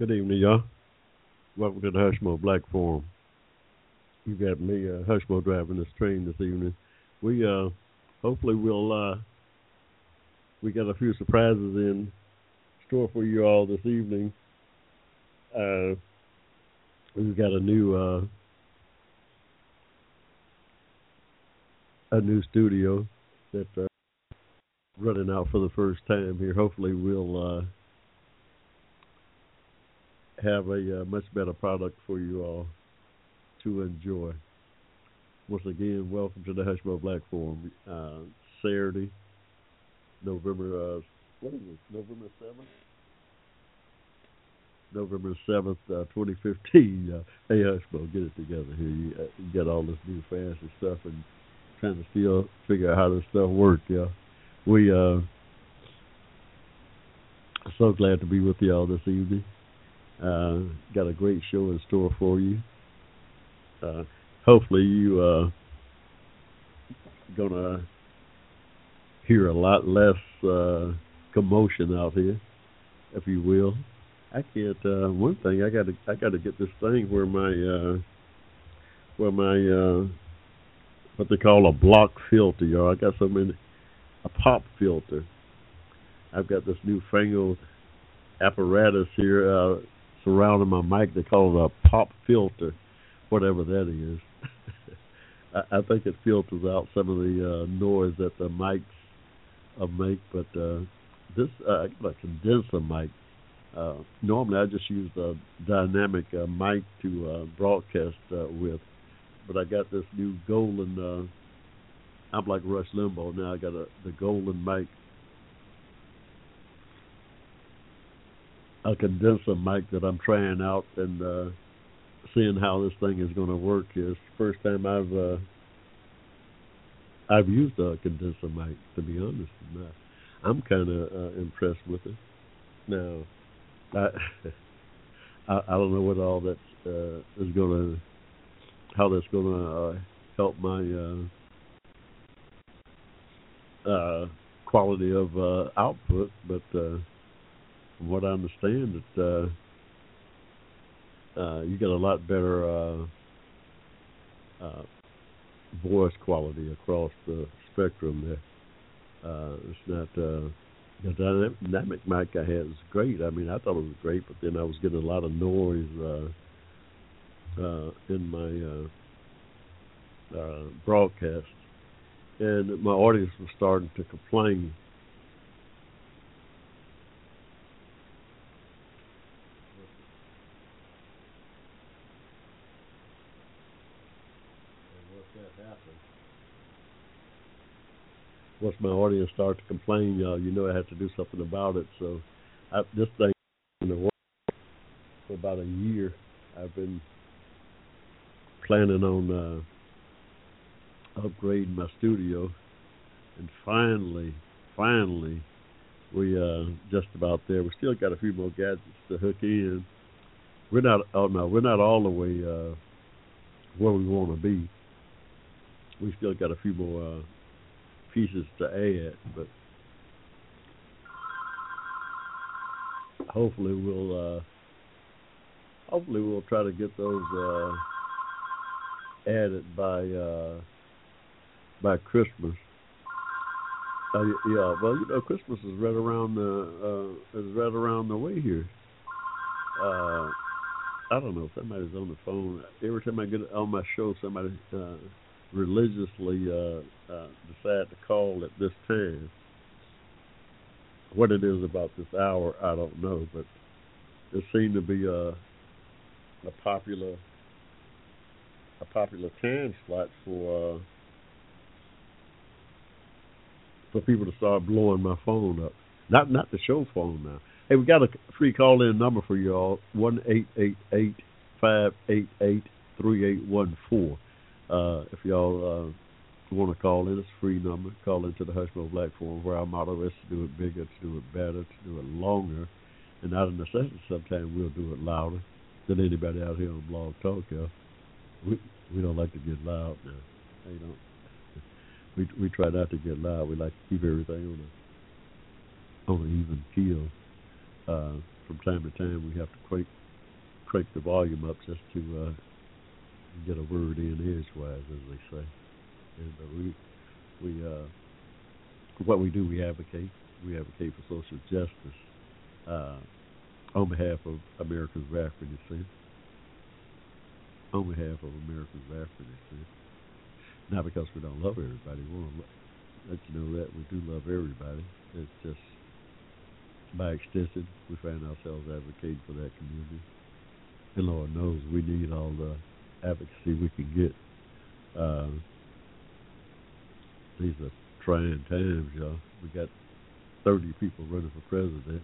Good evening, y'all. Welcome to the Hushmo Black Forum. You got me, uh, Hushmo, driving this train this evening. We, uh, hopefully, we'll, uh, we got a few surprises in store for you all this evening. Uh, we've got a new, uh, a new studio that uh, running out for the first time here. Hopefully, we'll. Uh, have a uh, much better product for you all to enjoy. Once again, welcome to the Hushmo Black Forum. Uh, Saturday, November uh, what is it? November seventh. November seventh, uh, twenty fifteen. Uh, hey Hushmo, get it together here. You, uh, you got all this new fancy stuff and trying to still figure out how this stuff works. Yeah, we uh, so glad to be with y'all this evening. Uh, got a great show in store for you. Uh, hopefully, you uh, gonna hear a lot less uh, commotion out here, if you will. I can't. Uh, one thing I got to I got to get this thing where my uh, where my uh, what they call a block filter. Y'all, I got so many a pop filter. I've got this new newfangled apparatus here. Uh, surrounding my mic. They call it a pop filter, whatever that is. I, I think it filters out some of the uh, noise that the mics uh, make. But uh, this, uh, I got a condenser mic. Uh, normally, I just use a dynamic uh, mic to uh, broadcast uh, with, but I got this new golden. Uh, I'm like Rush Limbaugh now. I got a the golden mic a condenser mic that I'm trying out and uh, seeing how this thing is going to work. Is first time I've uh, I've used a condenser mic to be honest. And, uh, I'm kind of uh, impressed with it. Now, I, I I don't know what all that uh, is going to how that's going to uh, help my uh, uh, quality of uh, output, but. Uh, from what I understand, that uh, uh, you get a lot better uh, uh, voice quality across the spectrum there. Uh, it's not the dynamic mic I had is great. I mean, I thought it was great, but then I was getting a lot of noise in my broadcast, and my audience was starting to complain once my audience start to complain, uh, you know I have to do something about it. So I, this thing in the work for about a year. I've been planning on uh, upgrading my studio, and finally, finally, we uh just about there. We still got a few more gadgets to hook in. We're not. Oh no, we're not all the way uh, where we want to be. We still got a few more. Pieces to add, but hopefully we'll uh, hopefully we'll try to get those uh, added by uh, by Christmas. Uh, yeah, well, you know, Christmas is right around the uh, is right around the way here. Uh, I don't know. if Somebody's on the phone. Every time I get on my show, somebody uh, religiously uh, uh, decide to call at this time. What it is about this hour, I don't know, but it seemed to be a a popular a popular time slot for uh, for people to start blowing my phone up. Not not the show phone now. Hey, we got a free call in number for y'all one eight eight eight five eight eight three eight one four. Uh, if y'all uh, want to call in, it's a free number. Call into the Hushmo Black Forum, where our motto is to do it bigger, to do it better, to do it longer, and out of necessity, sometimes we'll do it louder than anybody out here on Blog Talk. Y'all. We we don't like to get loud now. They don't. We we try not to get loud. We like to keep everything on a on an even keel. Uh, from time to time, we have to crank crank the volume up just to uh, get a word in edgewise, as they say. And uh, we we uh, what we do, we advocate. We advocate for social justice uh, on behalf of Americans of African descent. On behalf of Americans of African descent. Not because we don't love everybody. We want to let you know that we do love everybody. It's just by extension, we find ourselves advocating for that community. And Lord knows we need all the advocacy we can get. Uh, these are trying times, y'all. We got 30 people running for president,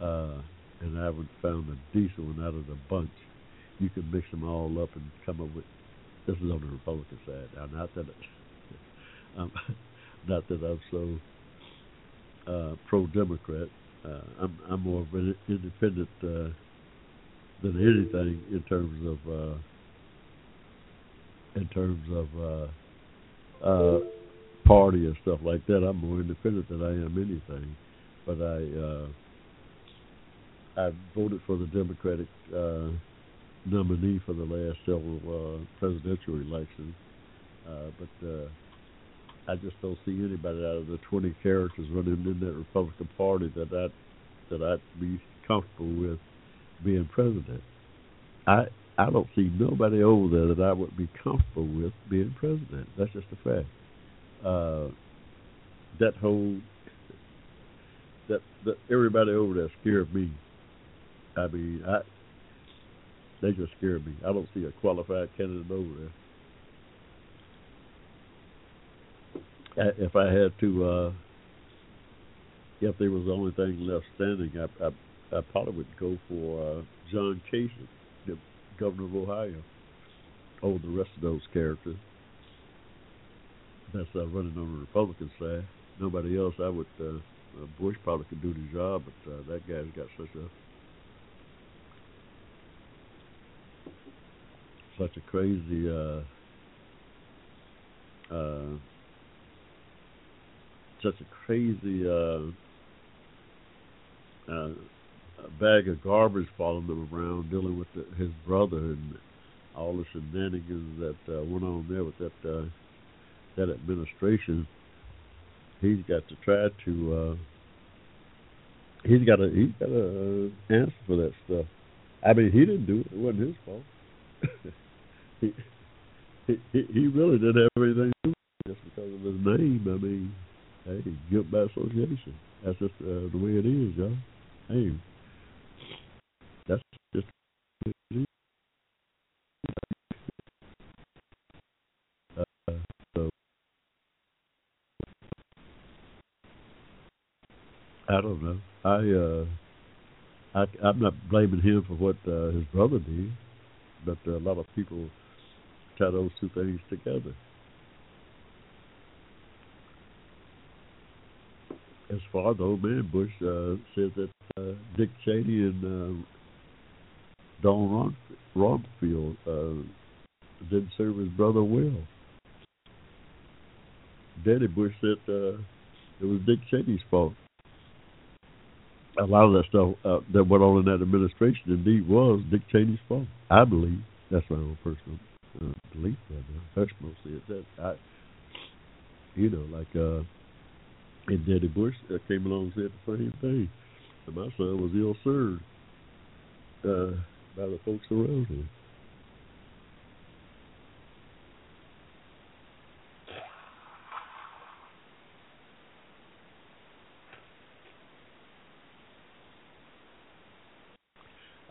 uh, and I haven't found a decent one out of the bunch. You can mix them all up and come up with. This is on the Republican side now. Not that, um, not that I'm so uh, pro-Democrat. Uh, I'm I'm more of an independent uh, than anything in terms of uh, in terms of uh, uh, party and stuff like that. I'm more independent than I am anything, but I uh, I voted for the Democratic uh, nominee for the last several uh, presidential elections, uh, but uh, I just don't see anybody out of the 20 characters running in that Republican Party that I that I'd be comfortable with being president. I I don't see nobody over there that I would be comfortable with being president. That's just a fact. Uh, that whole that that everybody over there scared me. I mean, I they just scared me. I don't see a qualified candidate over there. If I had to, uh, if there was the only thing left standing, I I, I probably would go for uh, John Kasich governor of Ohio over the rest of those characters. That's uh, running on the Republican side. Nobody else, I would. Uh, uh, Bush probably could do the job, but uh, that guy's got such a such a crazy uh, uh, such a crazy uh, uh, bag of garbage following them around, dealing with the, his brother and all the shenanigans that uh, went on there with that uh, that administration. He's got to try to. Uh, he's got to. He's got to uh, answer for that stuff. I mean, he didn't do it. It wasn't his fault. he, he he really did everything just because of his name. I mean, hey, guilt by association. That's just uh, the way it is, y'all. Hey, I don't know. I uh I I'm not blaming him for what uh, his brother did, but uh, a lot of people tie those two things together. As far the old man Bush uh, said that uh, Dick Cheney and uh, Don Ron, uh, didn't serve his brother well. Daddy Bush said uh, it was Dick Cheney's fault. A lot of that stuff uh, that went on in that administration indeed was Dick Cheney's fault. I believe that's my own personal uh, belief. Right now. That's mostly it. That I, you know, like uh, and Daddy Bush uh, came along and said the same thing. And my son was ill served. Uh, by the folks around him.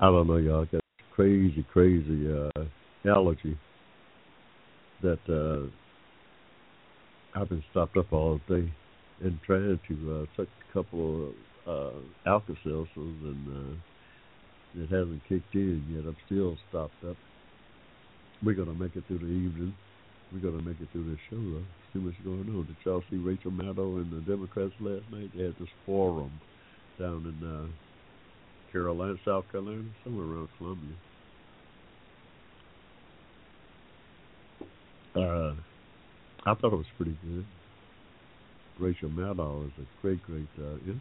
I don't know, y'all. got crazy, crazy uh, allergy that uh, I've been stopped up all day and trying to uh, took a couple of uh, Alka-Seltzers, and uh, it hasn't kicked in yet. I'm still stopped up. We're gonna make it through the evening. We're gonna make it through this show though. See what's going on. Did y'all see Rachel Maddow and the Democrats last night? They had this forum down in uh, Carolina, South Carolina, somewhere around Columbia. Uh, I thought it was pretty good. Rachel Maddow is a great, great uh, interview.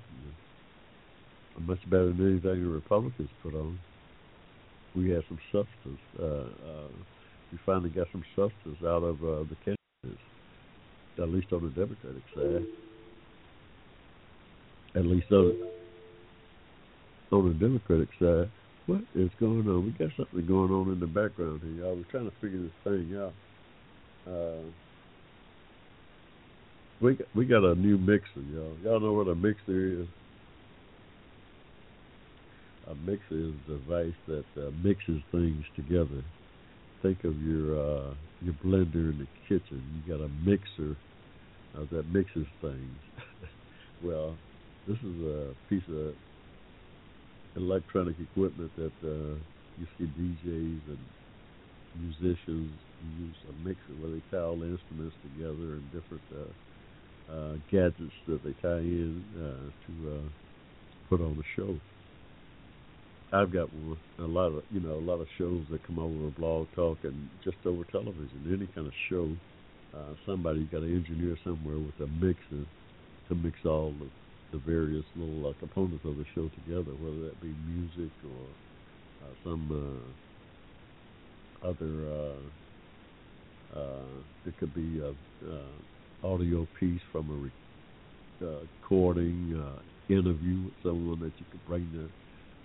Much better than anything the Republicans put on. We had some substance. Uh, uh, we finally got some substance out of uh, the candidates, at least on the Democratic side. At least on on the Democratic side. What is going on? We got something going on in the background here, y'all. We're trying to figure this thing out. Uh, we got, we got a new mixer, y'all. Y'all know what a mixer is? A mixer is a device that uh, mixes things together. Think of your uh, your blender in the kitchen. You got a mixer uh, that mixes things. well, this is a piece of electronic equipment that uh, you see DJs and musicians use a mixer where they tie all the instruments together and different uh, uh, gadgets that they tie in uh, to uh, put on the show. I've got. A lot of you know a lot of shows that come over Blog Talk and just over television, any kind of show. Uh, somebody got an engineer somewhere with a mixer to mix all the, the various little uh, components of the show together, whether that be music or uh, some uh, other. Uh, uh, it could be a uh, audio piece from a re- uh, recording, uh, interview with someone that you could bring the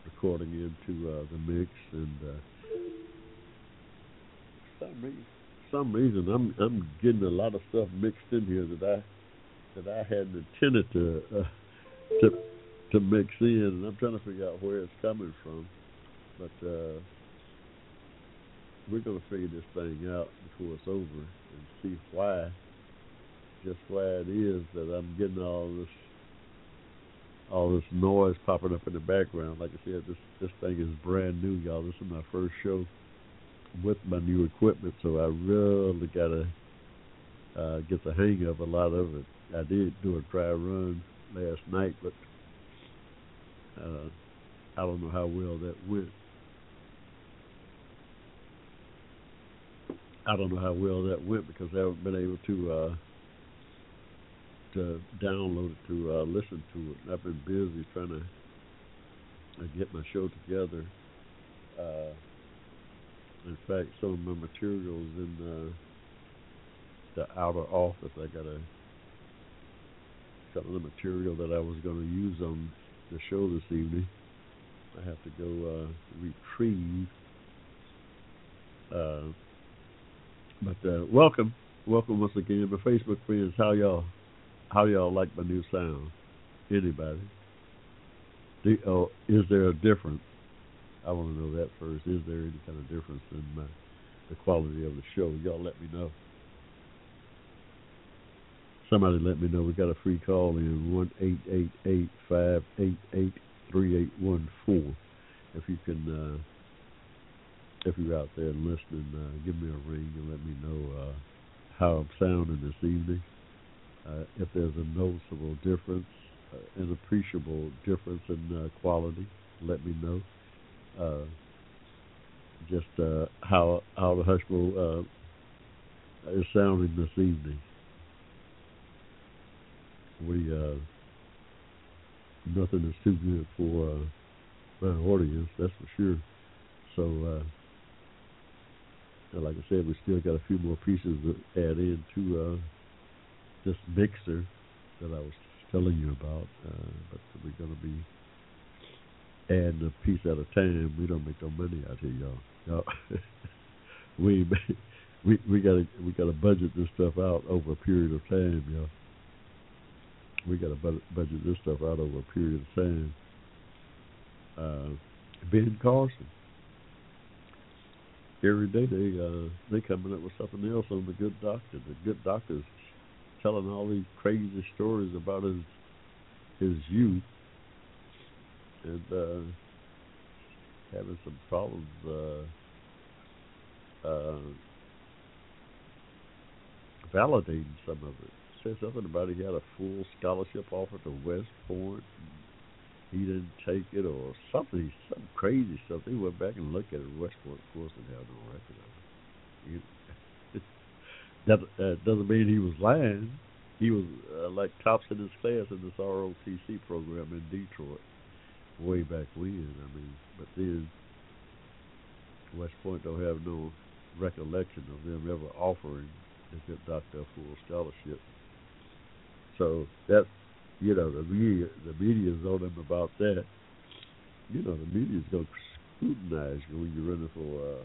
recording into uh, the mix, and uh, some reason, some reason I'm I'm getting a lot of stuff mixed in here that I that I hadn't intended to uh, to to mix in, and I'm trying to figure out where it's coming from. But uh, we're going to figure this thing out before it's over and see why, just why it is that I'm getting all this all this noise popping up in the background. Like I said, this this thing is brand new, y'all. This is my first show with my new equipment, so I really gotta uh, get the hang of a lot of it. I did do a dry run last night, but uh, I don't know how well that went. I don't know how well that went because I haven't been able to uh, to download it to uh, listen to it. I've been busy trying to uh, get my show together. Uh, in fact, some of my materials in uh, the outer office, I got a some of the material that I was going to use on the show this evening. I have to go uh, retrieve. Uh, but uh, welcome, welcome once again, my Facebook friends. How y'all? How y'all like my new sound? Anybody? Oh, is there a difference? I want to know that first. Is there any kind of difference in my the quality of the show? Y'all let me know. Somebody let me know. We got a free call in one eight eight eight five eight eight three eight one four. If you can, uh, if you're out there listening, uh, give me a ring and let me know uh, how I'm sounding this evening. Uh, if there's a noticeable difference, uh, an appreciable difference in uh, quality, let me know. Uh, just uh, how how the Hushmo uh, is sounding this evening. We uh, nothing is too good for uh, my audience, that's for sure. So, uh, like I said, we still got a few more pieces to add in to uh, this mixer that I was telling you about. Uh, but we're to be adding a piece at a time. We don't make no money out here, y'all. y'all we we we got to we got to budget this stuff out over a period of time, y'all. We got to budget this stuff out over a period of time. Uh, ben Carson. Every day they uh, they coming up with something else on the Good Doctor. The Good Doctor's telling all these crazy stories about his his youth and uh, having some problems. Uh, uh, validating some of it. Said something about he had a full scholarship offer to West Point. He didn't take it, or something, some crazy stuff. He went back and looked at it. West Point, of course, didn't have no record of it. That uh, doesn't mean he was lying. He was uh, like tops in his class in this ROTC program in Detroit way back when. I mean, but then West Point don't have no recollection of them ever offering to get Doctor a full scholarship. So that you know the media the media's on him about that. You know the media's gonna scrutinize you when you're running for uh,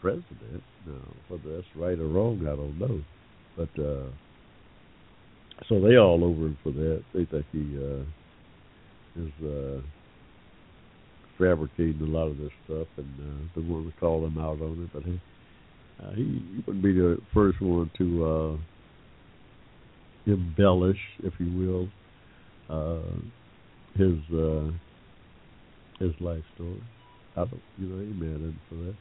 president. Now whether that's right or wrong, I don't know. But uh, so they all over him for that. They think he uh, is uh, fabricating a lot of this stuff, and uh, they want to call him out on it. But he uh, he, he wouldn't be the first one to uh, embellish, if you will, uh, his uh, his life story. I don't, you know, ain't mad at him for that.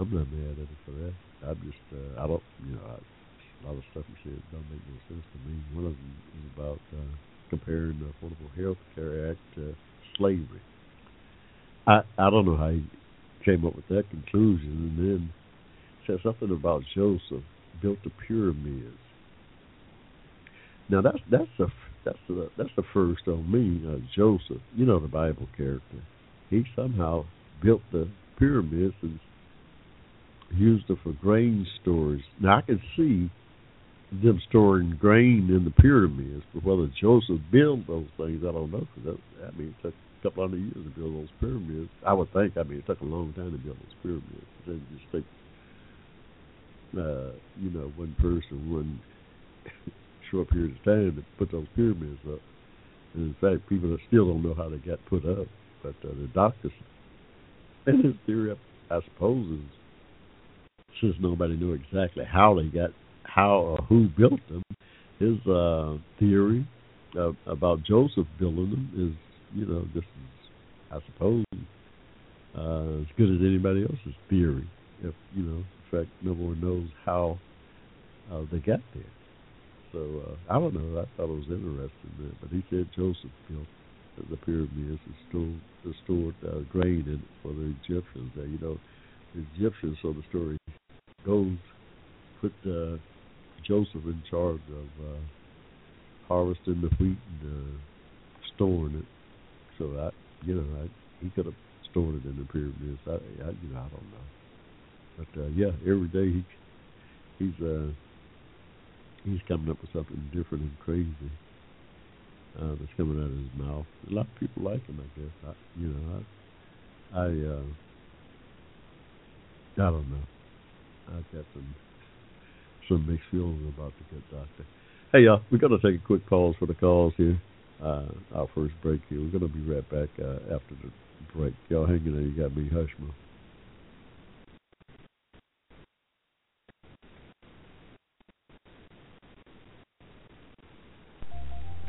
I'm not mad at him for that. I'm just, uh, I don't, you know, I, a lot of stuff he said don't make no sense to me. One of them is about uh, comparing the Affordable Health Care Act to slavery. I I don't know how he came up with that conclusion, and then said something about Joseph built the pyramids. Now that's that's the that's the that's the first on me, uh, Joseph. You know the Bible character. He somehow built the pyramids and used them for grain storage. Now I can see them storing grain in the pyramids, but whether Joseph built those things, I don't know. Because I mean, it took a couple hundred years to build those pyramids. I would think. I mean, it took a long time to build those pyramids. It didn't just take uh, you know, one person, one short period of time to put those pyramids up. And in fact, people still don't know how they got put up. But uh, the doctors, and his theory, I suppose, is since nobody knew exactly how they got, how or who built them, his uh, theory uh, about Joseph building them is, you know, is, I suppose, uh, as good as anybody else's theory. If you know, in fact, no one knows how uh, they got there. So uh, I don't know. I thought it was interesting, there. but he said Joseph built the pyramids and stored, uh, stored uh, grain in it for the Egyptians. Uh, you know, the Egyptians, so the story goes, put uh, Joseph in charge of uh, harvesting the wheat and uh, storing it. So I, you know, I, he could have stored it in the pyramids. I, I, you know, I don't know. But uh, yeah, every day he he's uh, he's coming up with something different and crazy uh, that's coming out of his mouth. A lot of people like him, I guess. I, you know, I I uh, I don't know. I've got some some mixed feelings about the good doctor. Hey, y'all, we're going to take a quick pause for the calls here. Uh, our first break here. We're going to be right back uh, after the break. Y'all hang in there. You got me, Hushmo.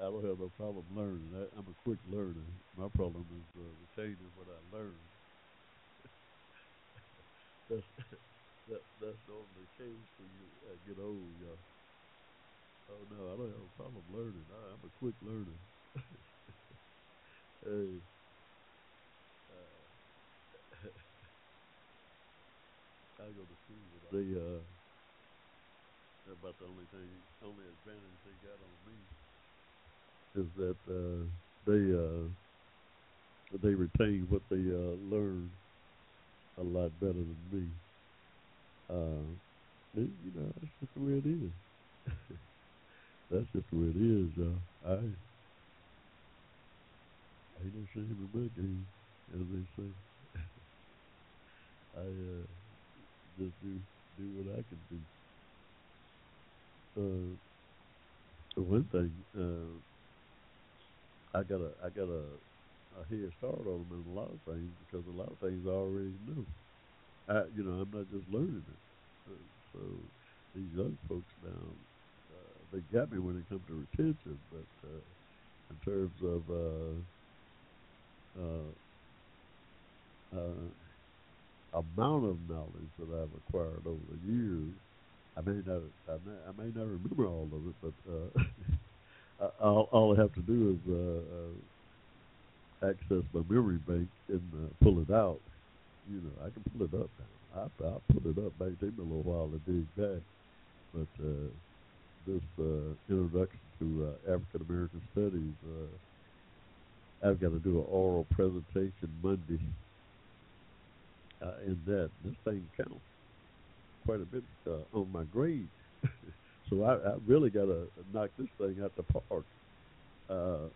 I don't have no problem learning. I, I'm a quick learner. My problem is uh, retaining what I learned. that's that, that's the case when you uh, get old, y'all. Oh no, I don't have a problem learning. I, I'm a quick learner. hey. Uh, I go to school they uh about the only thing only advantage they got on me is that uh, they uh, they retain what they uh, learn a lot better than me. Uh, and, you know, that's just the way it is. that's just the way it is, y'all. I ain't no shame in my game, as they say. I uh, just do do what I can do. Uh, one thing, uh, I got a I got a, a head start on them in a lot of things because a lot of things I already knew. I you know I'm not just learning it. Uh, so these young folks now, uh, they got me when it comes to retention, but uh, in terms of uh, uh, uh, amount of knowledge that I've acquired over the years, I may not I may, I may not remember all of it, but uh, all, all I have to do is uh, uh, access my memory bank and uh, pull it out. You know, I can pull it up. I, I'll pull it up. May take me a little while to dig back, but uh, this uh, introduction to uh, African American Studies, uh, I've got to do an oral presentation Monday. Uh, in that, this thing counts quite a bit uh, on my grade. So I, I really got to knock this thing out the park. Uh,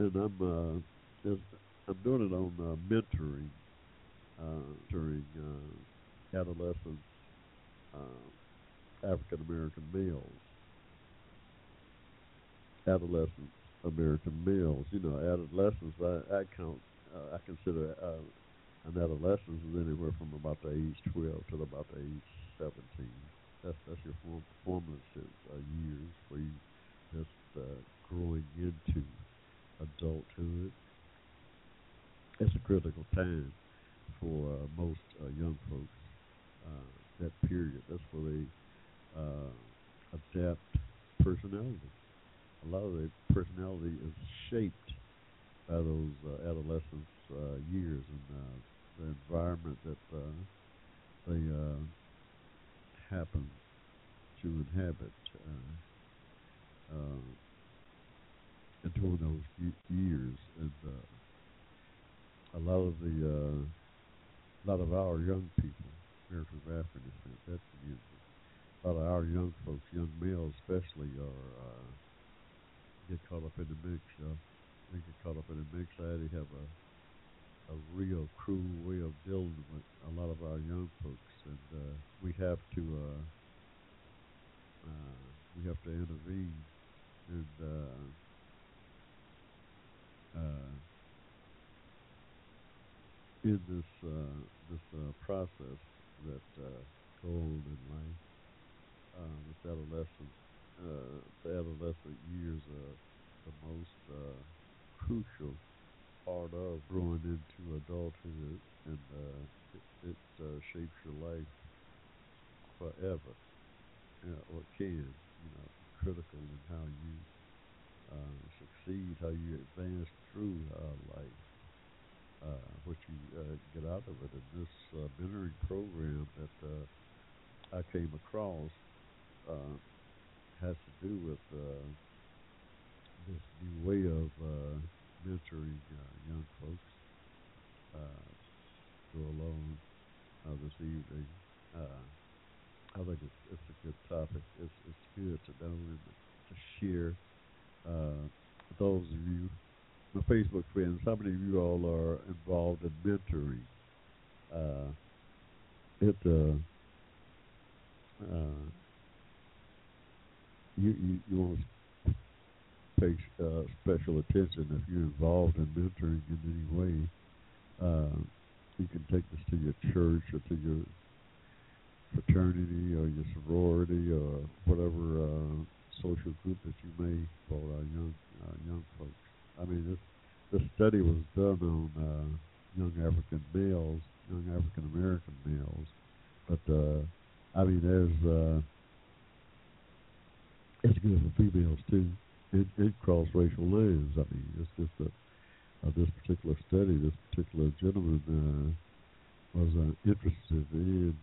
and I'm uh, I'm doing it on uh, mentoring uh, during uh, adolescent uh, African American males. Adolescent American males, you know, adolescents. I, I count. Uh, I consider uh, an adolescence is anywhere from about the age 12 to about the age 17 that's that's your form, formative uh, years where you just uh, growing into adulthood. It's a critical time for uh, most uh, young folks. Uh, that period, that's where they uh, adapt personality. A lot of their personality is shaped by those uh, adolescence uh, years and uh, the environment that uh, they uh, happen to inhabit uh, uh, during those years, and uh, a lot of the uh, a lot of our young people, of African descent, that community, a lot of our young folks, young males especially, are uh, get caught up in the mix. Uh, they get caught up in the mix. I already have a a real cruel way of dealing with a lot of our young folks, and uh, we have to uh, uh, we have to intervene and uh, uh, in this uh, this uh, process that uh, go in life. Uh, this adolescent, uh, the adolescent years are the most uh, crucial part of growing into adulthood, and uh, it, it uh, shapes your life forever, you know, or can. You know, critical in how you uh, succeed, how you advance through uh, life, uh, what you uh, get out of it. And this uh, mentoring program that uh, I came across uh, has to do with uh, this new way of uh, mentoring uh, young folks uh, go along uh, this evening. Uh, I think it's, it's a good topic. It's, it's good to know and to share. Uh, those of you, my Facebook friends, how many of you all are involved in mentoring? Uh, it uh, uh, you, you you want to pay uh, special attention if you're involved in mentoring in any way. Uh, you can take this to your church or to your fraternity or your sorority or whatever uh, social group that you may for our young uh, young folks. I mean, this this study was done on uh, young African males, young African American males, but uh, I mean, there's uh, it's good for females too. It, it cross racial lines. I mean, it's just a uh, this particular study, this particular gentleman uh, was uh, interested in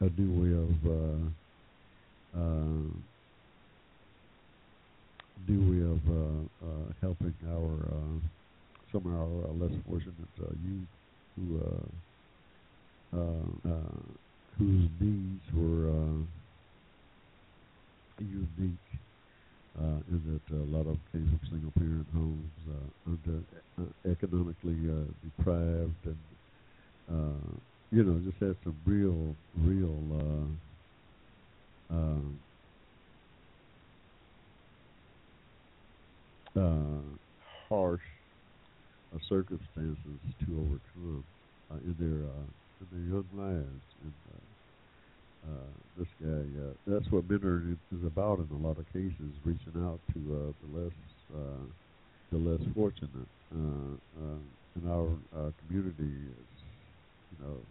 uh, a new way of uh, uh, new way of uh, uh, helping our uh, some of our uh, less fortunate uh, youth who uh, uh, uh, whose needs were uh, unique uh, in that a lot of came from single parent homes, uh, under uh, economically uh, deprived, and uh, you know just had some real, real uh, uh, uh, harsh uh, circumstances to overcome uh, in their uh, in their young lives. And uh, uh, this guy, uh, that's what mentoring is about in a lot of cases, reaching out to uh, the less uh, the less fortunate. Uh, uh, in our uh, community, is, you know.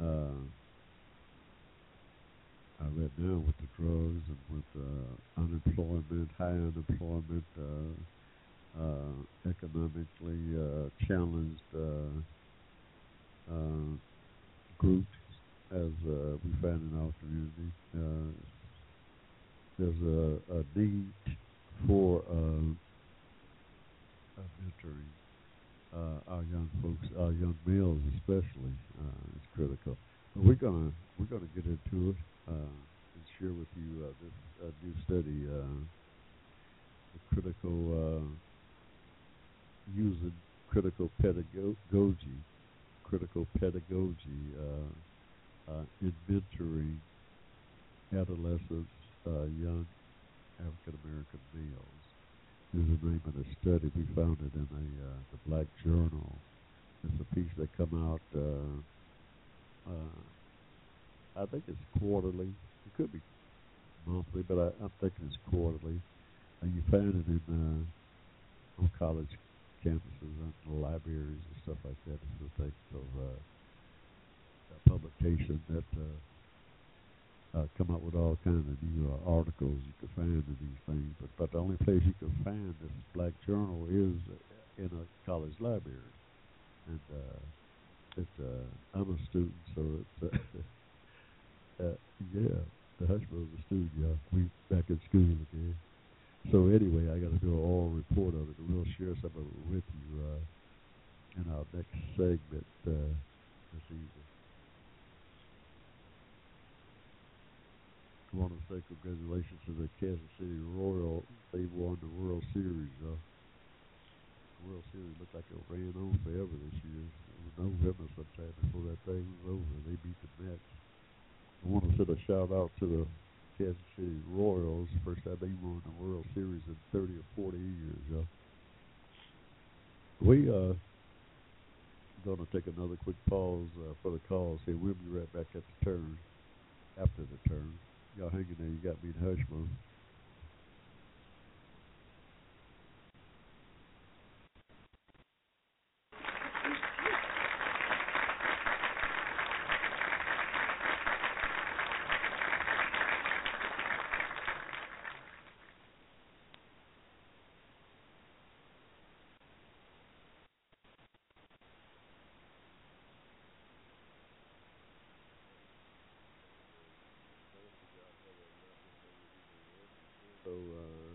Uh, uh, right now with the drugs and with uh, unemployment, high unemployment, uh, uh, economically uh, challenged uh, uh, groups, as uh, we find in our community. Uh, there's a, a need for uh, uh, mentoring uh, our young folks, our young males especially. Uh, it's critical. But we're gonna we're gonna get into it uh, and share with you uh, this uh, new study, uh, the critical uh, using critical pedagogy, critical pedagogy uh, uh, in adolescents, uh, young African American males. Is the name of the study. We found it in a uh, the Black Journal. It's a piece that come out. Uh, uh, I think it's quarterly. It could be monthly, but I, I'm thinking it's quarterly. And you find it in uh, on college campuses, and libraries and stuff like that. It's a type of uh, a publication that uh, uh, come up with all kinds of new uh, articles you can find in these things. But but the only place you can find this Black Journal is in a college library, and uh, it's uh, I'm a student, so it's. Uh, Uh, yeah, the Hushmo's a student, y'all. We back in school again. So anyway, I got to do an oral report of it, and we'll share some of it with you uh, in our next segment uh, this evening. Want to say congratulations to the Kansas City Royals. They won the World Series. Uh, World Series looked like it ran on forever this year. It was November sometime before that thing was over. They beat the Mets. I want to send a shout out to the Kansas City Royals. First time they won the World Series in 30 or 40 years. Uh, we uh going to take another quick pause uh, for the calls here. We'll be right back at the turn, after the turn. Y'all hanging there. You got me in hush mode. So, uh,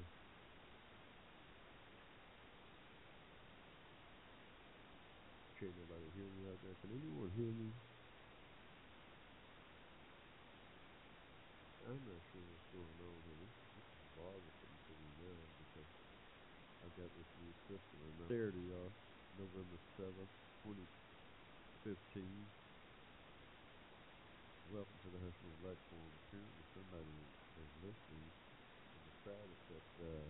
can nobody hear me out there? Can anyone hear me? I'm not sure what's going on here. This, this is bothersome to me now because I got this new system. And there to y'all, November 7th, 2015. Welcome to the Hushmo Black Forum. Apparently somebody is listening decided that uh,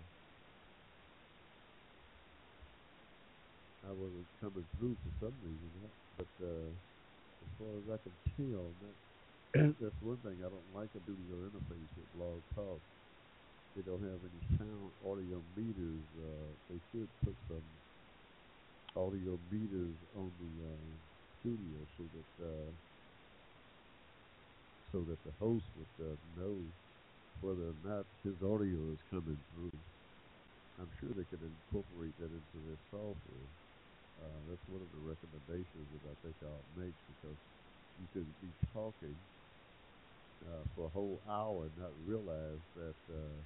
I wasn't coming through for some reason. That, but uh, as far as I can tell, that that's one thing I don't like about your interface with Blog Talk. They don't have any sound audio meters. Uh, they should put some audio meters on the uh, studio so that uh, so that the host would uh, know whether or not his audio is coming through. I'm sure they could incorporate that into their software. Uh, that's one of the recommendations that I think I'll make because you could be talking uh, for a whole hour and not realize that uh,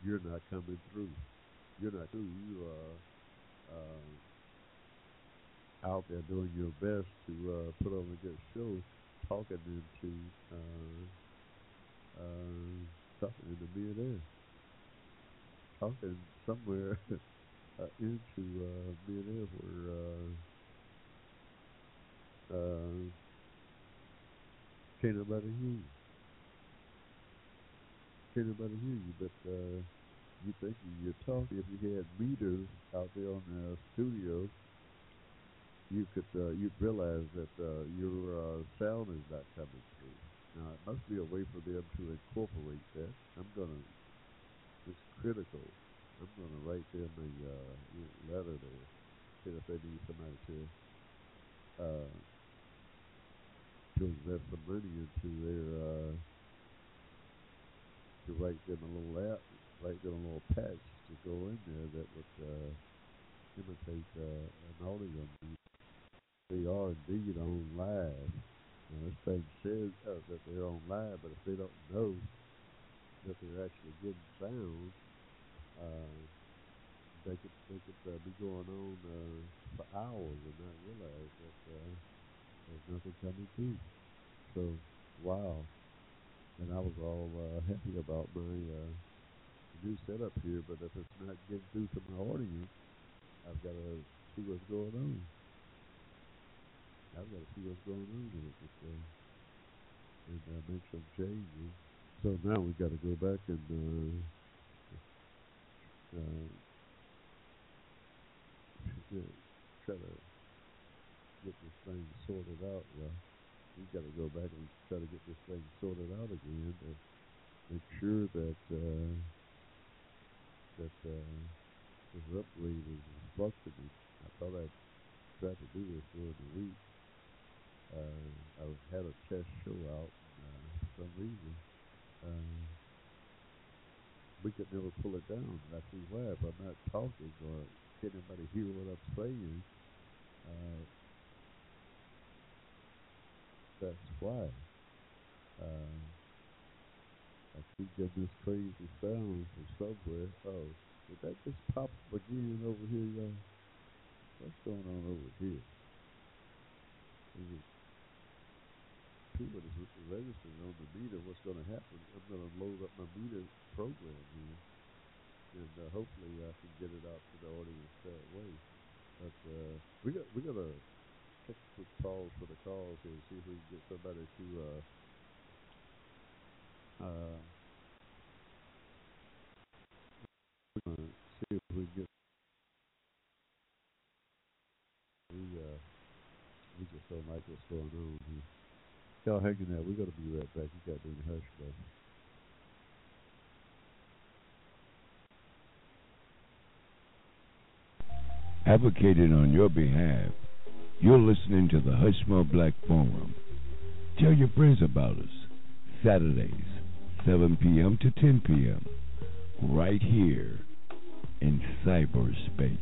you're not coming through. You're not through. You are uh, out there doing your best to uh, put on a good show, talking into uh, uh, talking into millionaire, talking somewhere uh, into uh, millionaire where uh, uh, can't nobody hear you. Can't nobody hear you, but uh, you think you're talking. If you had meters out there on the studio, you could uh, you'd realize that uh, your uh, sound is not coming through. Now it must be a way for them to incorporate that. I'm gonna. It's critical. I'm gonna write them a uh, letter there. See if they need somebody to uh, to invest some money into their uh, to write them a little app, write them a little patch to go in there that would uh, imitate uh, an audio they are indeed on live. Now, this thing says uh, that they're on live, but if they don't know that they're actually getting sound, uh, they could they could uh, be going on uh, for hours and not realize that uh, there's nothing coming through. So, wow. And I was all uh, happy about my uh, new setup here, but if it's not getting through to my audience, I've got to see what's going on. I've got to see what's going on with it before and uh, make some changes. So now we got to go back and uh, uh, try to get this thing sorted out. Well, we got to go back and try to get this thing sorted out again to make sure that uh, that uh, this upgrade is functioning. I thought I'd try to do this during the week uh, I had a test show out, uh, for some reason, uh, we could never pull it down. I see why. If I'm not talking or can anybody hear what I'm saying, uh, that's why. Uh, I keep getting this crazy sound from somewhere. Oh, did that just pop up again over here, y'all? What's going on over here? Is it too, but it's registered on the meter. What's going to happen? I'm going to load up my meter program here, and uh, hopefully I can get it out to the audience that way. But uh, we got we got to take a quick pause for the calls here, and see if we can get somebody to. Uh, uh, see if we get we uh we just don't what's going on here. Y'all hanging out. We got to be right back. You got to be in hush, though. Advocating on your behalf, you're listening to the Hushmo Black Forum. Tell your friends about us. Saturdays, 7 p.m. to 10 p.m. Right here in cyberspace.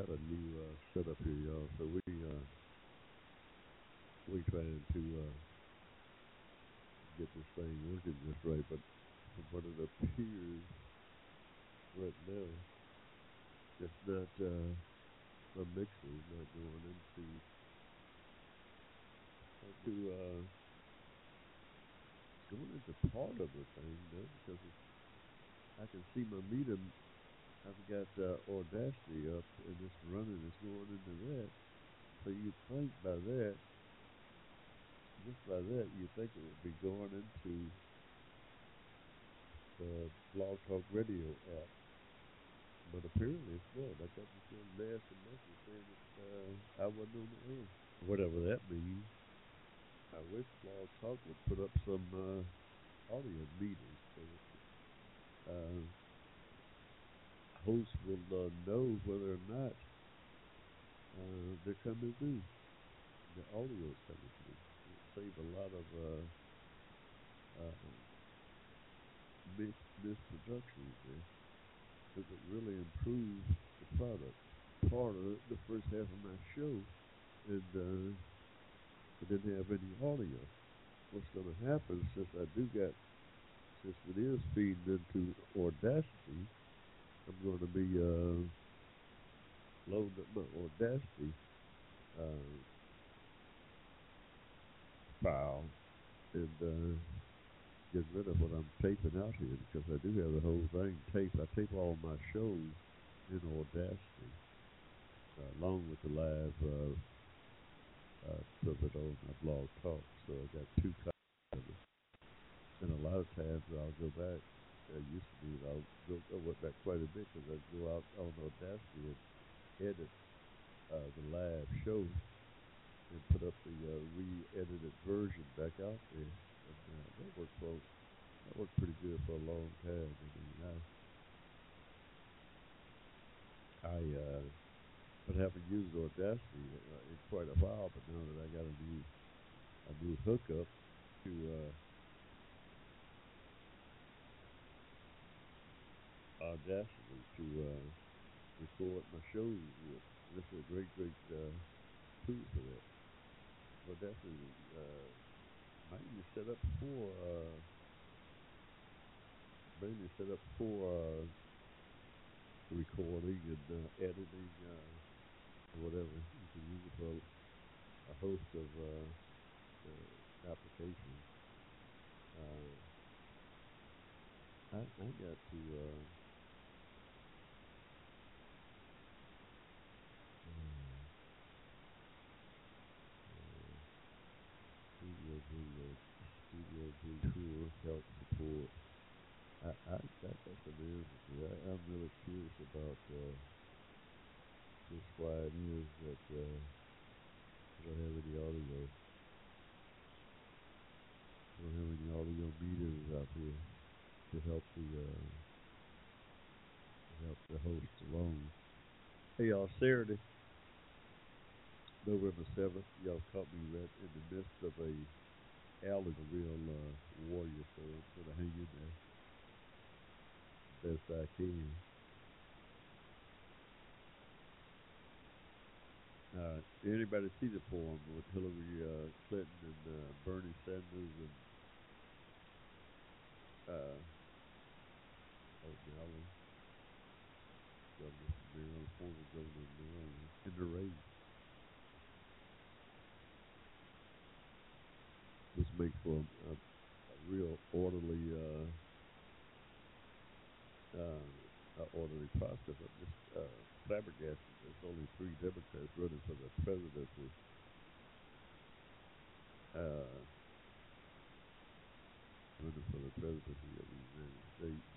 Got a new uh, setup here, y'all. So we uh, we trying to uh, get this thing working just right, but from what it appears right now, it's not uh, the mixer is not going into into uh, going into part of the thing, though, because it's, I can see my meter I've got uh, Audacity up and it's running, it's going into that. So you think by that, just by that, you think it would be going into the Blog Talk Radio app. But apparently it's not. I got this little nasty message saying that uh, I wasn't on the air. Whatever that means. I wish Blog Talk would put up some uh, audio meters so uh, host will uh, know whether or not uh, they're coming through. The audio is coming through. It save a lot of uh, uh, mis misproductions there. Because it really improves the product. Part of the first half of my show, and uh, I didn't have any audio. What's going to happen since I do got, since it is feeding into Audacity, I'm going to be uh, loading up my Audacity uh, file and uh, get rid of what I'm taping out here because I do have the whole thing taped. I tape all my shows in Audacity uh, along with the live uh, uh, stuff it on my blog talk. So I got two copies of it. And a lot of times I'll go back I used to. I'll go, I went back quite a bit because I'd go out on Audacity and edit uh, the live show and put up the uh, re-edited version back out there. And uh, that worked for that worked pretty good for a long time. I mean, I I uh, but haven't used Audacity uh, in quite a while. But now that I got a new a new hookup to uh, Audacity to uh, record my shows with. This is a great, great uh, tool for that. Audacity uh, mainly set up for uh, mainly set up for uh, recording and uh, editing, uh, whatever. You can use it for a host of uh, uh, applications. Uh, I, I got to uh, Studio Video, Studio Video help support. I, I, that, that's amazing. I, I'm really curious about uh, just why it is that uh, I don't have any audio. I don't have any audio meters out here to help the uh, to help the host along. Hey y'all, Saturday. November 7th, y'all caught me right in the midst of a alley, a real uh, warrior, so I'm to hang in there best I can. Uh, anybody see the poem with Hillary uh, Clinton and uh, Bernie Sanders and uh, O'Malley, Governor Maryland, former Governor of Maryland, in the race? This makes for a, a real orderly, uh, uh, orderly process. I'm just uh, flabbergasted. There's only three Democrats running for the presidency. Uh, running for the presidency of the United States,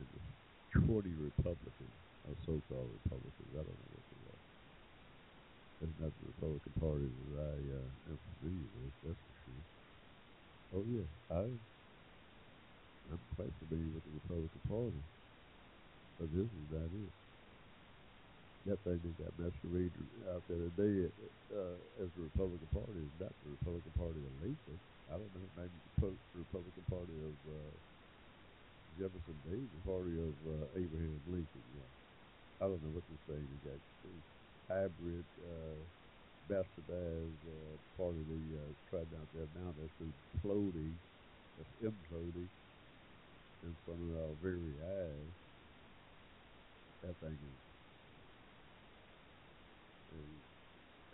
and there's 20 Republicans, or so-called Republicans. I don't know what they are. It's not the Republican Party that I uh, am familiar with, that's for sure. Oh yeah, I I'm quite familiar with the Republican Party. But this is not it. That thing that got masqueraded out there today uh, as the Republican Party is not the Republican Party of Lincoln. I don't know, maybe the Republican Party of uh, Jefferson Davis, the party of uh, Abraham Lincoln, yeah. I don't know what to say. They got hybrid uh, bastardized uh, part of the uh, tried out there now that's imploding, that's imploding in front of our very eyes. That thing is, is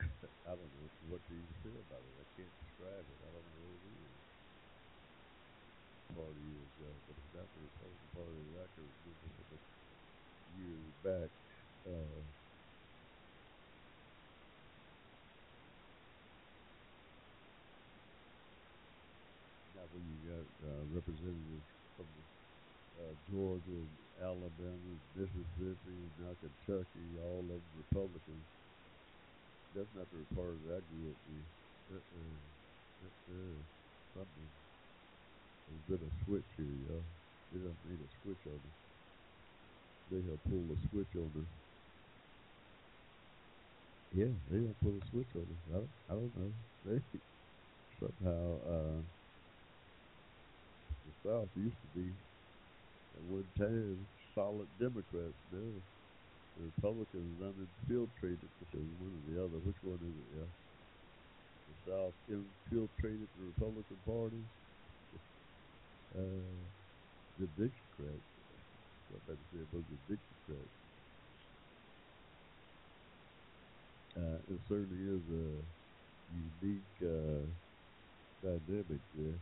I don't know what to even say about it. I can't describe it. I don't know what it is. Party is, uh, but it's not the Republican Party that I can remember years back. Uh, now when you got uh, representatives from uh, Georgia and Alabama, Mississippi, and now Kentucky, all of them Republicans. That's not the party that I grew with. Uh-uh. Uh-uh. Something. There's been a switch here, y'all. They done made a switch on us. They have pulled a switch on us. Yeah, they don't pull a switch on us. I don't, I don't know. They somehow uh, South used to be at one time solid Democrats. Now the Republicans infiltrated this is one or the other. Which one is it? Yeah, the South infiltrated the Republican Party. Uh, the Dixiecrats. I better say about the Dixiecrats. Uh, it certainly is a unique uh, dynamic there.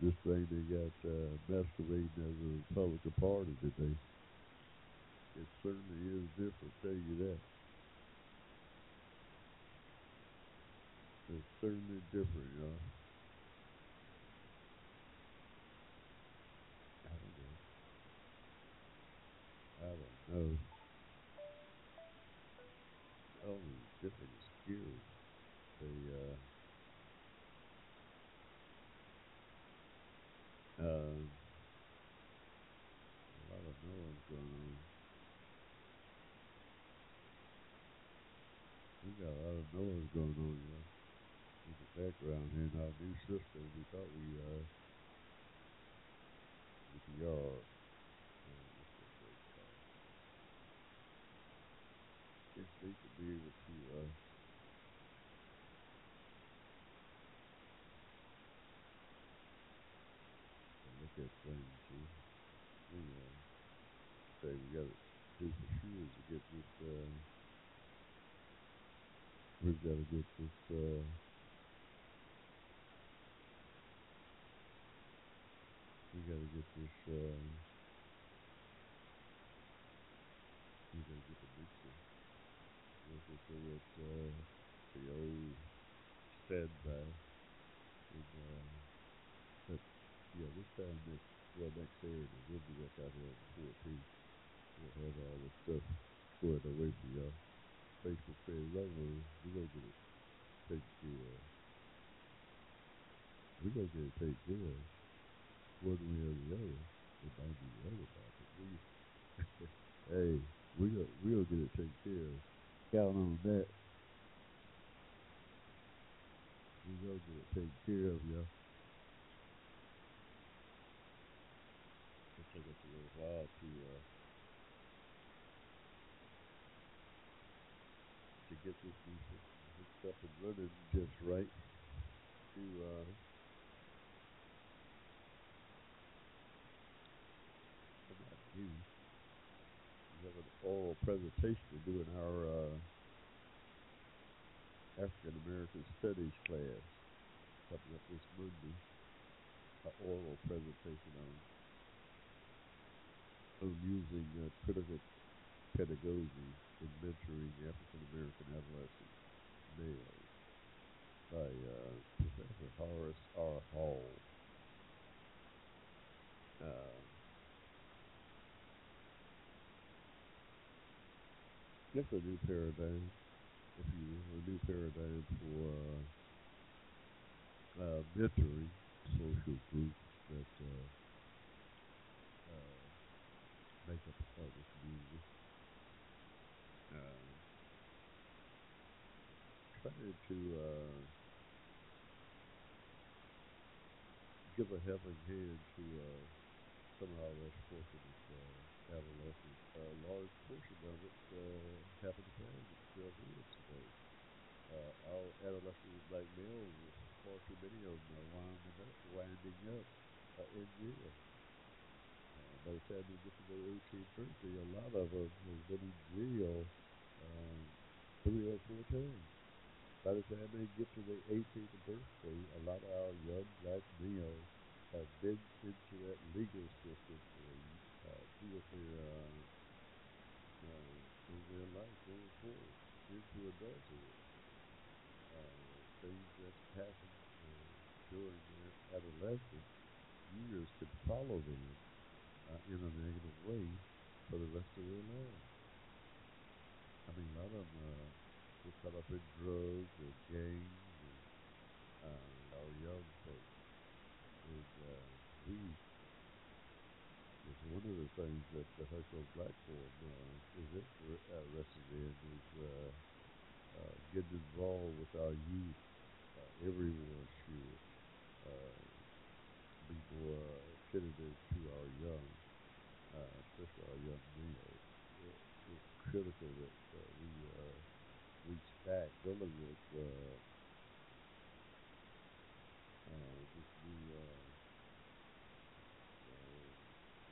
This thing they got uh, masquerading as a Republican Party today. It certainly is different, tell you that. It's certainly different, y'all. Don't know. I don't know. Oh, different is scary. They, uh, um, a lot of noise going on. We got a lot of noise going on, yeah. In the background here in our new system, we thought we, uh, with the yard. It's neat to be able to, uh, to look at things, see? Uh, say we gotta do for sure to get this, uh, we've gotta get this, uh, we gotta get this, uh, we gotta get the mixer. Like I say, it's, uh, the old standby. And, uh, but, yeah, this time next, well, next Saturday, we'll be back out here on the 14th. We'll have all this stuff squared away for y'all. Facebook page, don't we're gonna get it taken care of. We're gonna get it taken care of. One way or the other. It might be the other about it. We, hey, we gonna, we gonna get it taken care of. Count on that. We gonna get it taken care of, y'all. It took us a little while to uh, get this up and running just right. To uh. We have an oral presentation to do in our uh, African American Studies class coming up this Monday. An oral presentation on on using uh, critical pedagogy in mentoring African American adolescent males by uh, Professor Horace R. Hall. Uh, it's a new paradigm, if you a new paradigm for uh, uh, mentoring social groups that uh, uh, make up a part of the community. Uh, trying to uh, give a helping hand to uh, some of our less fortunate uh, adolescence. A large portion of it uh, happened to have itself is today. Uh, our adolescent black males, far too many of them are winding up, winding up uh, in jail. Uh, by the time they get to their 18th birthday, a lot of them have been in jail um, three or four times. By the time they get to their 18th birthday, a lot of our young black males have been into that legal system for uh, two or uh, uh, in their life going forward into adulthood. Uh, things that happen uh, during their adolescence years could follow them uh, in a negative way for the rest of their lives. I mean, a lot of them uh, up in drugs or gangs and uh, our young folks. And uh, we, it's one of the things that the Hushmo Black Forum uh, is interested in is uh, uh, getting involved with our youth. Uh, everyone should uh, be more attentive to our young, uh, especially our young males. It's critical that uh, uh, back dealing with uh, uh, this new uh, uh,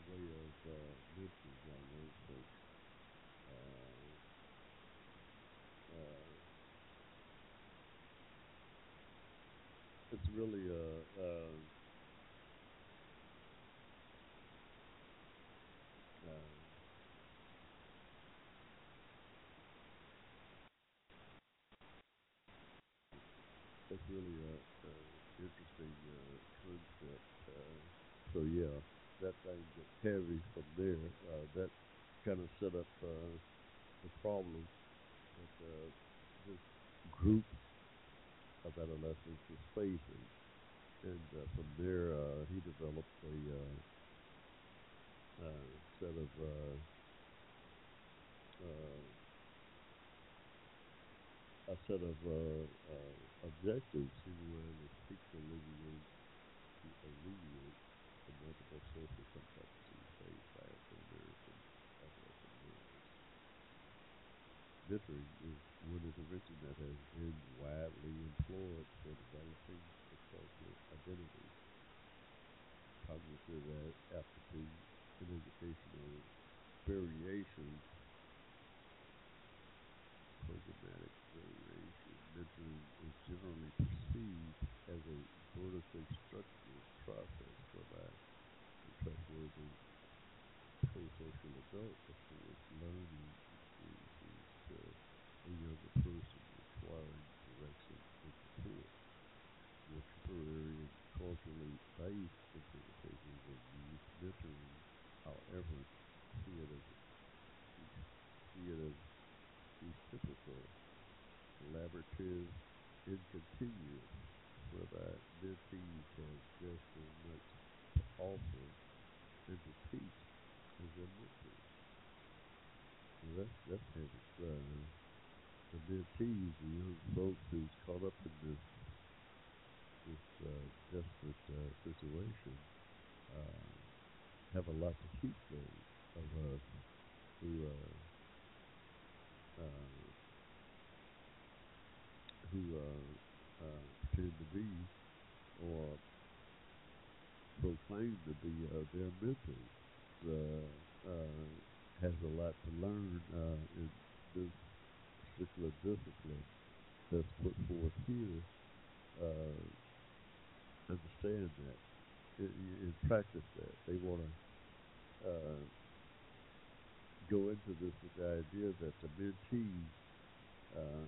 way of uh, mentoring our young folks. Uh, uh, it's really a, a uh, that's really a, a interesting uh, concept. Uh, so yeah, that thing gets heavy from there. Uh, that kind of set up uh, the problem that uh, this group of adolescents is facing. And uh, from there, uh, he developed a uh, uh, set of uh, uh, a set of uh, uh, objectives he wanted to seek to alleviate the multiple social complexities faced by African American adolescent males. Mentoring is one intervention that has been widely employed for developing the cultural identity, cognitive aptitude, and educational variations programmatic variation. Mentoring is generally perceived as a vertically structured process whereby a trustworthy pro-social adult affords learning experiences to a younger person requiring direction and support. More temporary and culturally based interpretations of youth mentoring, however, see it as see it as reciprocal, collaborative, and continuous, whereby mentees have just as much to offer and to teach as their mentors. Well, that's that's heavy. Uh, the the folks who's caught up in this this uh, desperate uh, situation, uh, have a lot to teach those of us who uh, uh, who uh, uh, pretend to be or proclaim to be uh, their mentors uh, uh, has a lot to learn uh, in this particular discipline that's put forth here. Uh, understand that and practice that. They want to uh, go into this with the idea that the mentees uh,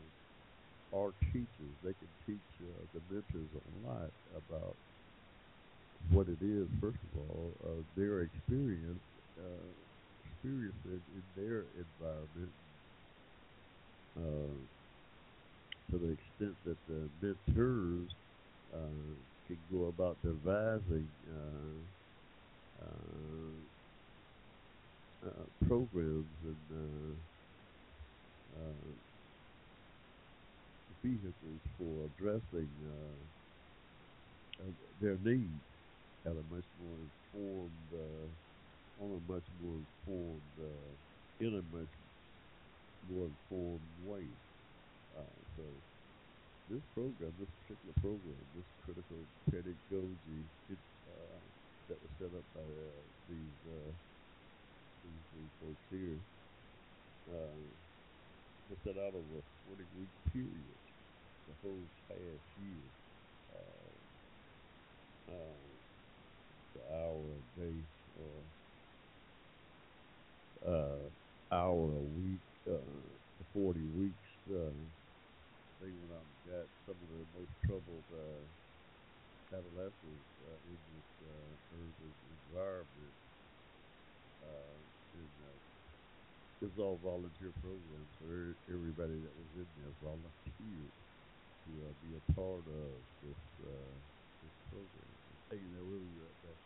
are teachers. They can teach uh, the mentors a lot about what it is. First of all, uh, their experience, uh, experience in, in their environment. Uh, to the extent that the mentors uh, can go about devising uh, uh, uh, programs and uh, uh, vehicles for addressing uh, uh, their needs at a much more informed on a much more informed, uh, in a much more informed way. Uh, so this program, this particular program, this critical pedagogy it, uh, that was set up by uh, these uh, these three folks here uh, was set out over a 40 week period, the whole past year. Uh, the hour a day or hour a week uh, for 40 weeks. Uh, they went out and got some of the most troubled uh, adolescents uh, in this uh, urban environment. Uh, and uh, it all volunteer programs, so everybody that was in there volunteered to uh, be a part of this uh, this program. Hey, there, we'll be right back.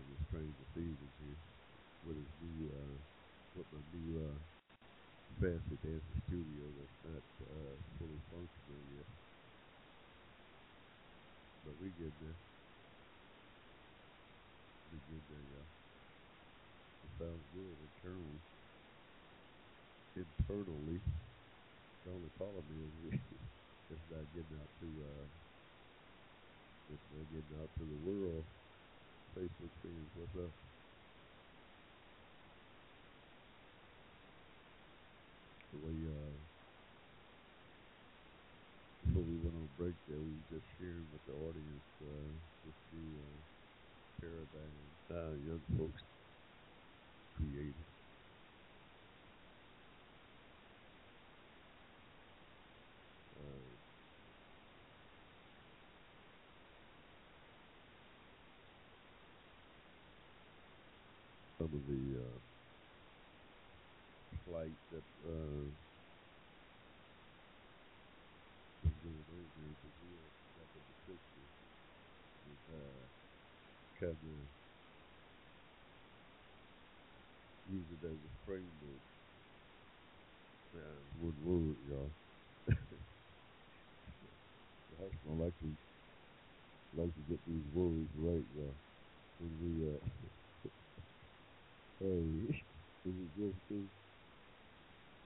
Driving this train this here with his new, uh, with my new, uh, fancy dancer studio that's not, uh, fully functional yet. But we get there. We get there, y'all. It sounds good internally. Internally. The only problem is it's not getting out to uh it's not getting out to the world. Facebook fans, what's up? We uh before we went on break there we were just sharing with the audience uh this new uh paradigm uh young folks created. Uh, the uh, flight that uh, is going Brazil, like in the picture, is uh, of use it as a framework. Yeah, one word, y'all. I like to like to get these words right, y'all. When we uh hey is just this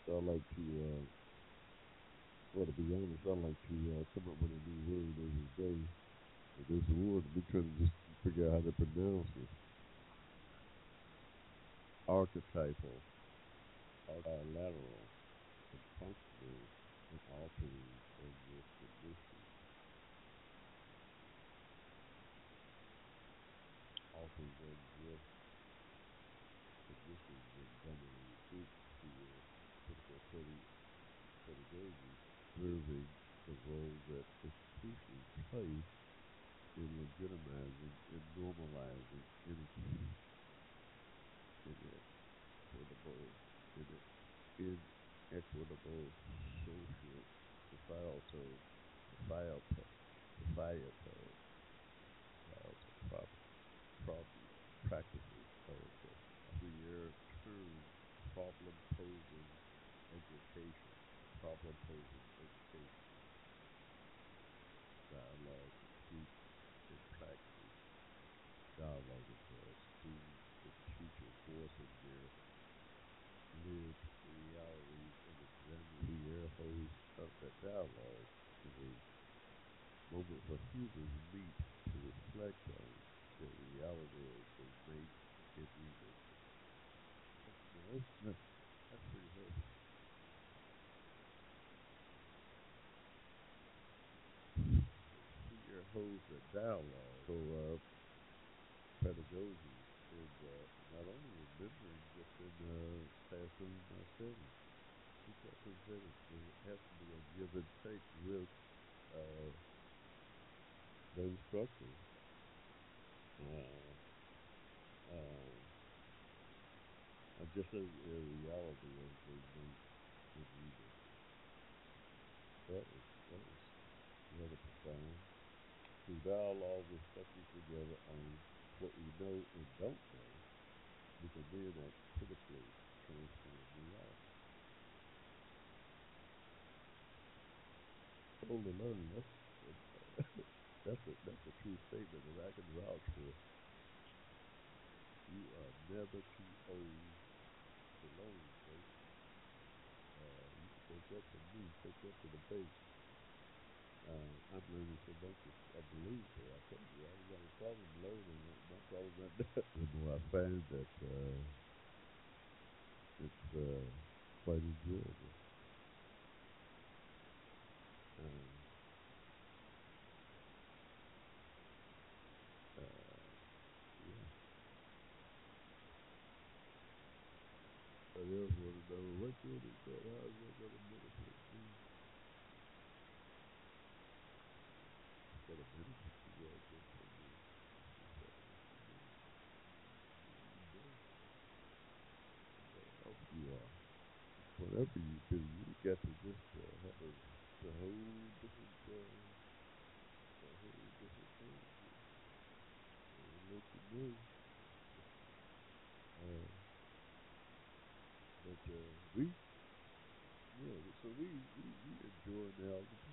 I like to uh well to be honest, I like to uh, come up with a new word every day. But this word we to just figure out how to pronounce it. Archetypal, bilateral, and functional, and altering of your condition. Altering of your conditions and dominating food to your critical study pedagogy, observing the role that play in legitimizing and normalizing energy in equitable, in inequitable social, societal, societal problem, problem practices of the queer term problem posing education, problem posing education, dialogue, speech, and practice, dialogue with uh, students and teachers voicing their lived realities and examining the air host of the dialogue is a for humans meet to reflect on the reality as they make it revisit. That's, that's, that's pretty heavy. Your host a dialogue. So uh pedagogy is uh, not only remembering just in uh, classroom uh, setting. In it has to be a give and take with uh, the instructor. Uh, uh, just a, a reality make the reader. That was, that was rather profound. Through dialogue, reflecting together on what we know and don't know, we can then act critically transform reality. Totally learning, that's, that's, a, that's a true statement that I can vouch for. You are never too old to learn, folks. Uh, you can take that to me, take that to the base. Uh, I'm learning so much, I believe so. I told you, I ain't got a problem learning. My problem is that the more I find that uh, it's uh, quite enjoyable. Um, uh, yeah. But else want to know what good is that? How is that going to benefit me? Got a benefit you, I guess, for me. You are. Whatever you do, you got to just uh, have a, a whole different, uh, a whole different thing. And what you know. Uh, but uh, we, yeah, so we we, we enjoy algebra.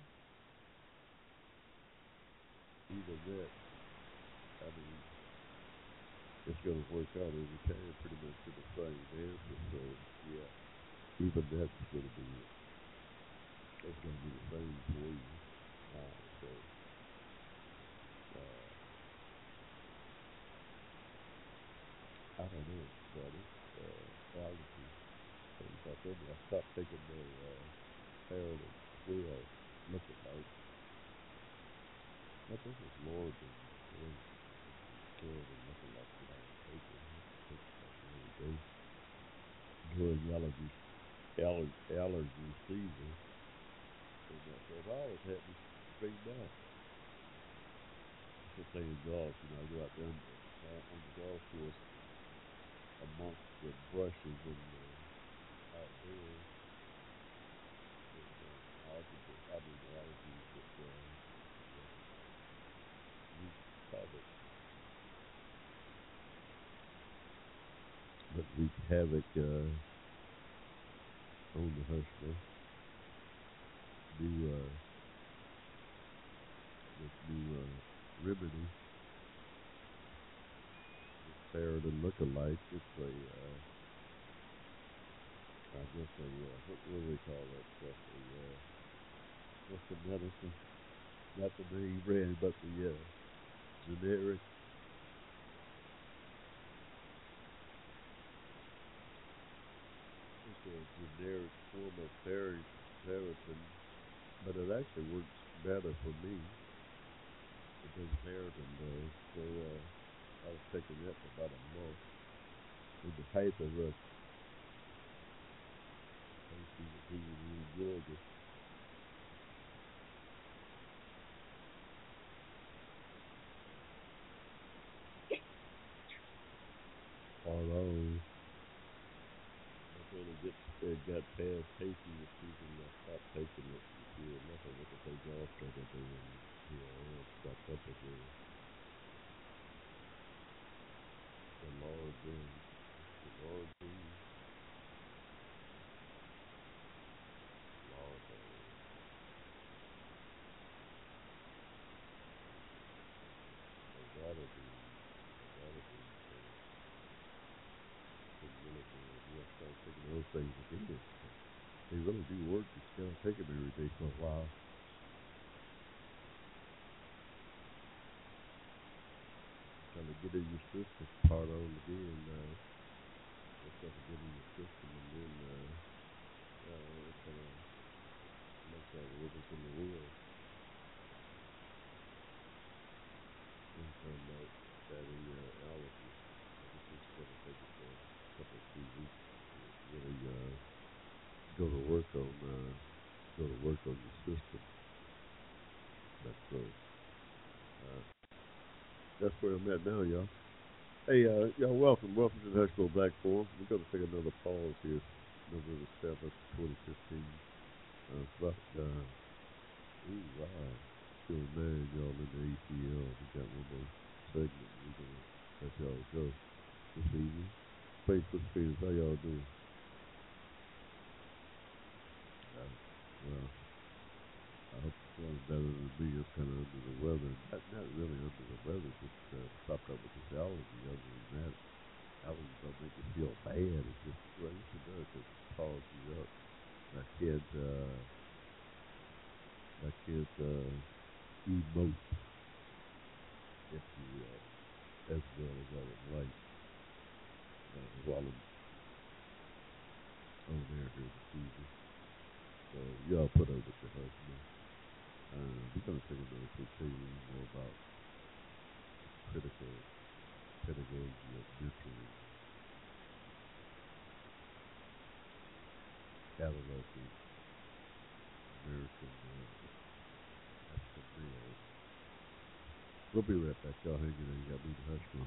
Even that, I mean, it's going to work out every time pretty much to the same answer. So yeah, even that's going to be it's going to be the same for you. Uh, so. I don't know, brother. Uh, like that. I stopped taking the uh, Harold and Quill looking like. I think it's Lord and Harold and looking like that I was taking. Take that every day during allergy, allergy, allergy season. And for a while it had me straightened out. Just playing golf, you know, I go out there on the, on the golf course amongst the brushes and uh, outdoors. With uh, algae, I mean allergies that uh, wreak havoc. But wreak havoc uh, on the Hushmo. New, uh, this new uh, remedy Claritin look-alike. It's a, uh, I guess a, uh, what, what do they call that stuff? A, uh, what's the medicine? Not the name brand, but the uh, generic. It's a generic form of Claritin, but it actually works better for me than Claritin does. So, uh, I was taking that for about a month in the of rush. I was in Georgia. Although, when it gets it got past taking the season, I stopped taking it. Yeah, nothing with the take off that I do, and yeah, I stopped up again. the Lord brings. The. Lord brings. They gotta be. They gotta be. Milligrams. You have to start taking those things again. They really do work. You just gotta take them every day for a while. kind of get in your system, part on again. Uh, it's got to get in your system, and then uh, uh, it kind of makes that rhythm in the wheel. And talking about that in your allergy. I guess it's going to take it for a couple of three weeks to really uh, go to work on uh, go to work on your system. That's so. Uh, that's where I'm at now, y'all. Hey, uh, y'all, welcome, welcome to the Hushmo Black Forum. We're going to take another pause here, November seventh, 2015. Uh, about, uh, ooh, wow, still nine y'all in the ATL. We got one more segment. We're going to let y'all go this evening. Facebook feeds, how y'all doing? Uh, well, I hope you're feeling better than me. I'm kind of under the weather. Not, not really under the weather, just uh, stopped up with this allergy. Other than that, allergies don't make you feel bad. It just, well, yes, it does. It calls you up. I can't, uh, I can't uh, emote, if you will, as well as I would like while I'm on air here this evening. So y'all put up with your husband. Uh, we're to take a minute to tell you more about critical pedagogy of mentoring. Adolescent American uh, African males. We'll be right back. Y'all hanging there. You got me to Hushmo.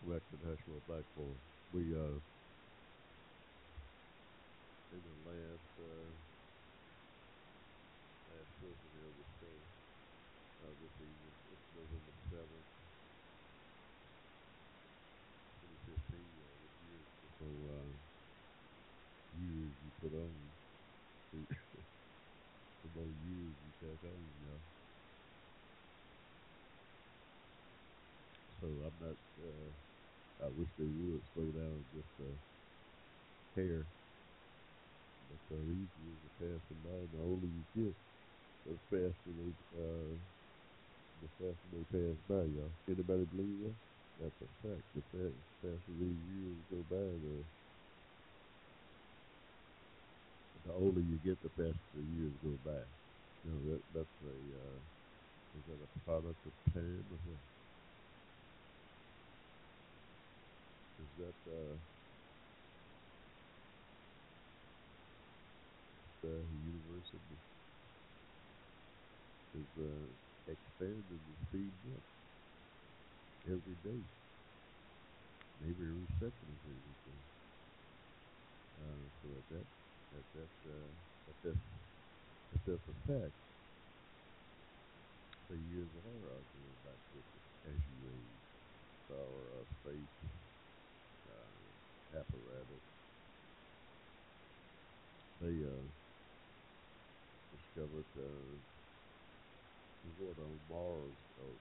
To the National Black We, uh, in the last, uh, uh, this evening. It's November 7th, 2015. Uh, year is so uh, years you put on. the more years you tack on, y'all. So I'm not, uh, I wish they would slow down just a hair. But uh, these years are passing by, the older you get, the faster they, uh, the faster they pass by, y'all. Anybody believe that? That's a fact. The fa- faster these years go by, the the older you get, the faster the years go by. You know, that that's a uh, is that a product of time or what? Is that uh, the university is uh, expanding and speeding up every day, maybe every second of every day. Uh, so at that at that uh, at that at that's a fact. The years are going back with as you age. Uh, space uh, apparatus. They uh, discovered uh, water on Mars, or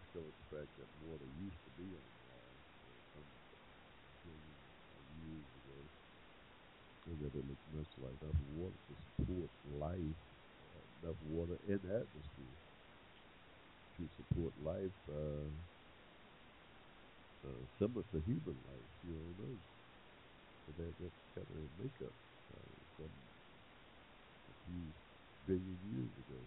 discovered the fact that water used to be on Mars uh, billion years ago, and that it looked much like enough water to support life, uh, enough water in atmosphere to support life uh, uh, similar to human life here on Earth. But that, that's kind of makeup uh, some a few billion years ago.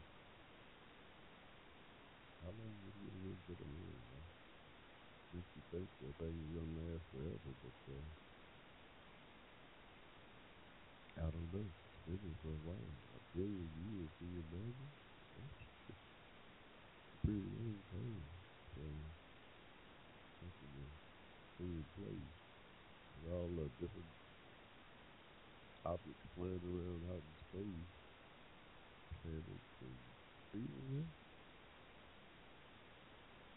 How long would we live to the world? Man? Makes you think that are gonna last forever, but uh, I don't know. It's been for a while. A billion years, can you imagine? That's a pretty long time. So to stay in place. With all the different objects flying around out in space. And people, yeah.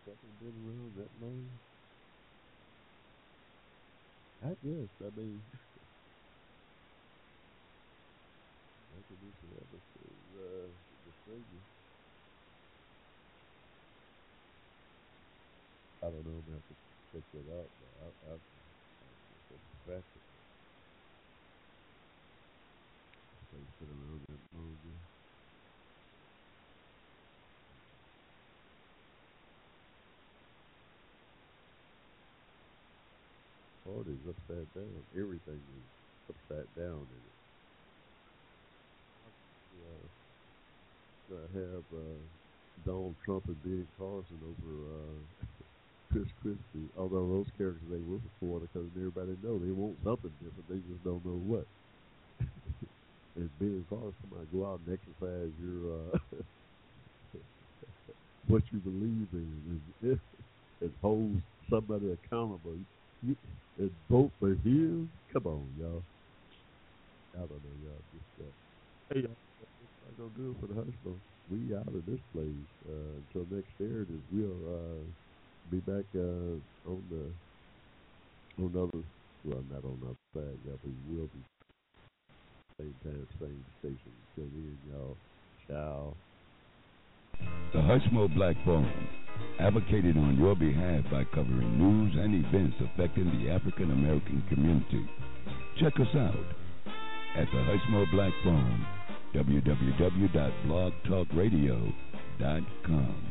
Something been around that long? I guess. I mean, I can do forever is uh, the stranger. I don't know. I'm gonna have to check that out. But I, I, I guess that's a fact. Space been around that long. Yeah. Lord upside down. Everything is upside down in it. Uh, I have uh, Donald Trump and Ben Carson over uh, Chris Christie. Although those characters they were before because everybody know they want something different. They just don't know what. and Ben Carson might go out and exercise your uh, what you believe in and, and hold somebody accountable. You, and vote for him. Come on, y'all. I don't know, y'all. Just uh, hey, y'all. That's gonna do it for the hush. We out of this place uh, until next Saturday. We'll uh, be back uh, on the on the other. Well, not on the other side, y'all. We will be same time, same station. Until then, y'all. Ciao. The Hushmo Black Forum, advocated on your behalf by covering news and events affecting the African American community. Check us out at the Hushmo Black Forum, www.blogtalkradio.com.